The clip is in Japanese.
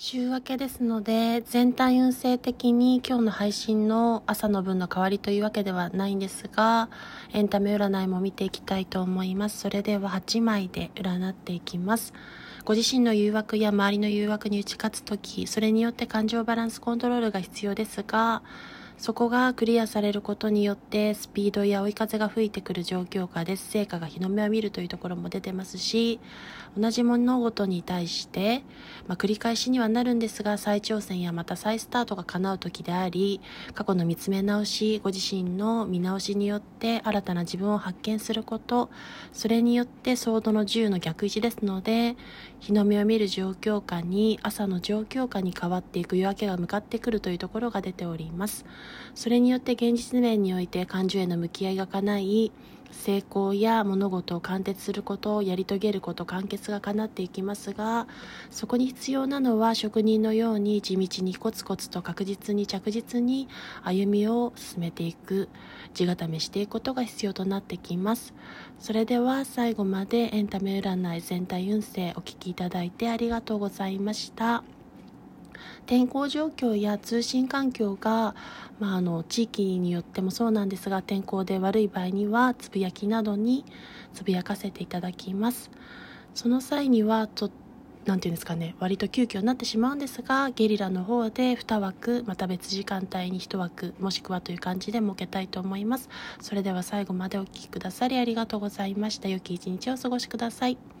週明けですので、全体運勢的に今日の配信の朝の分の代わりというわけではないんですが、エンタメ占いも見ていきたいと思います。それでは8枚で占っていきます。ご自身の誘惑や周りの誘惑に打ち勝つとき、それによって感情バランスコントロールが必要ですが、そこがクリアされることによってスピードや追い風が吹いてくる状況下で成果が日の目を見るというところも出てますし同じ物事に対して、まあ、繰り返しにはなるんですが再挑戦やまた再スタートが叶う時であり過去の見つめ直しご自身の見直しによって新たな自分を発見することそれによってソードの10の逆位置ですので日の目を見る状況下に朝の状況下に変わっていく夜明けが向かってくるというところが出ております。それによって現実面において感情への向き合いが叶い成功や物事を貫徹することをやり遂げること完結が叶っていきますがそこに必要なのは職人のように地道にコツコツと確実に着実に歩みを進めていく地固めしていくことが必要となってきますそれでは最後までエンタメ占い全体運勢お聴きいただいてありがとうございました。天候状況や通信環境が、まあ、あの地域によってもそうなんですが天候で悪い場合にはつぶやきなどにつぶやかせていただきます。その際にはとなんていうんですかね割と急遽になってしまうんですがゲリラの方で2枠また別時間帯に1枠もしくはという感じで設けたいと思います。それでは最後までお聴きくださりありがとうございました。良き一日をお過ごしください。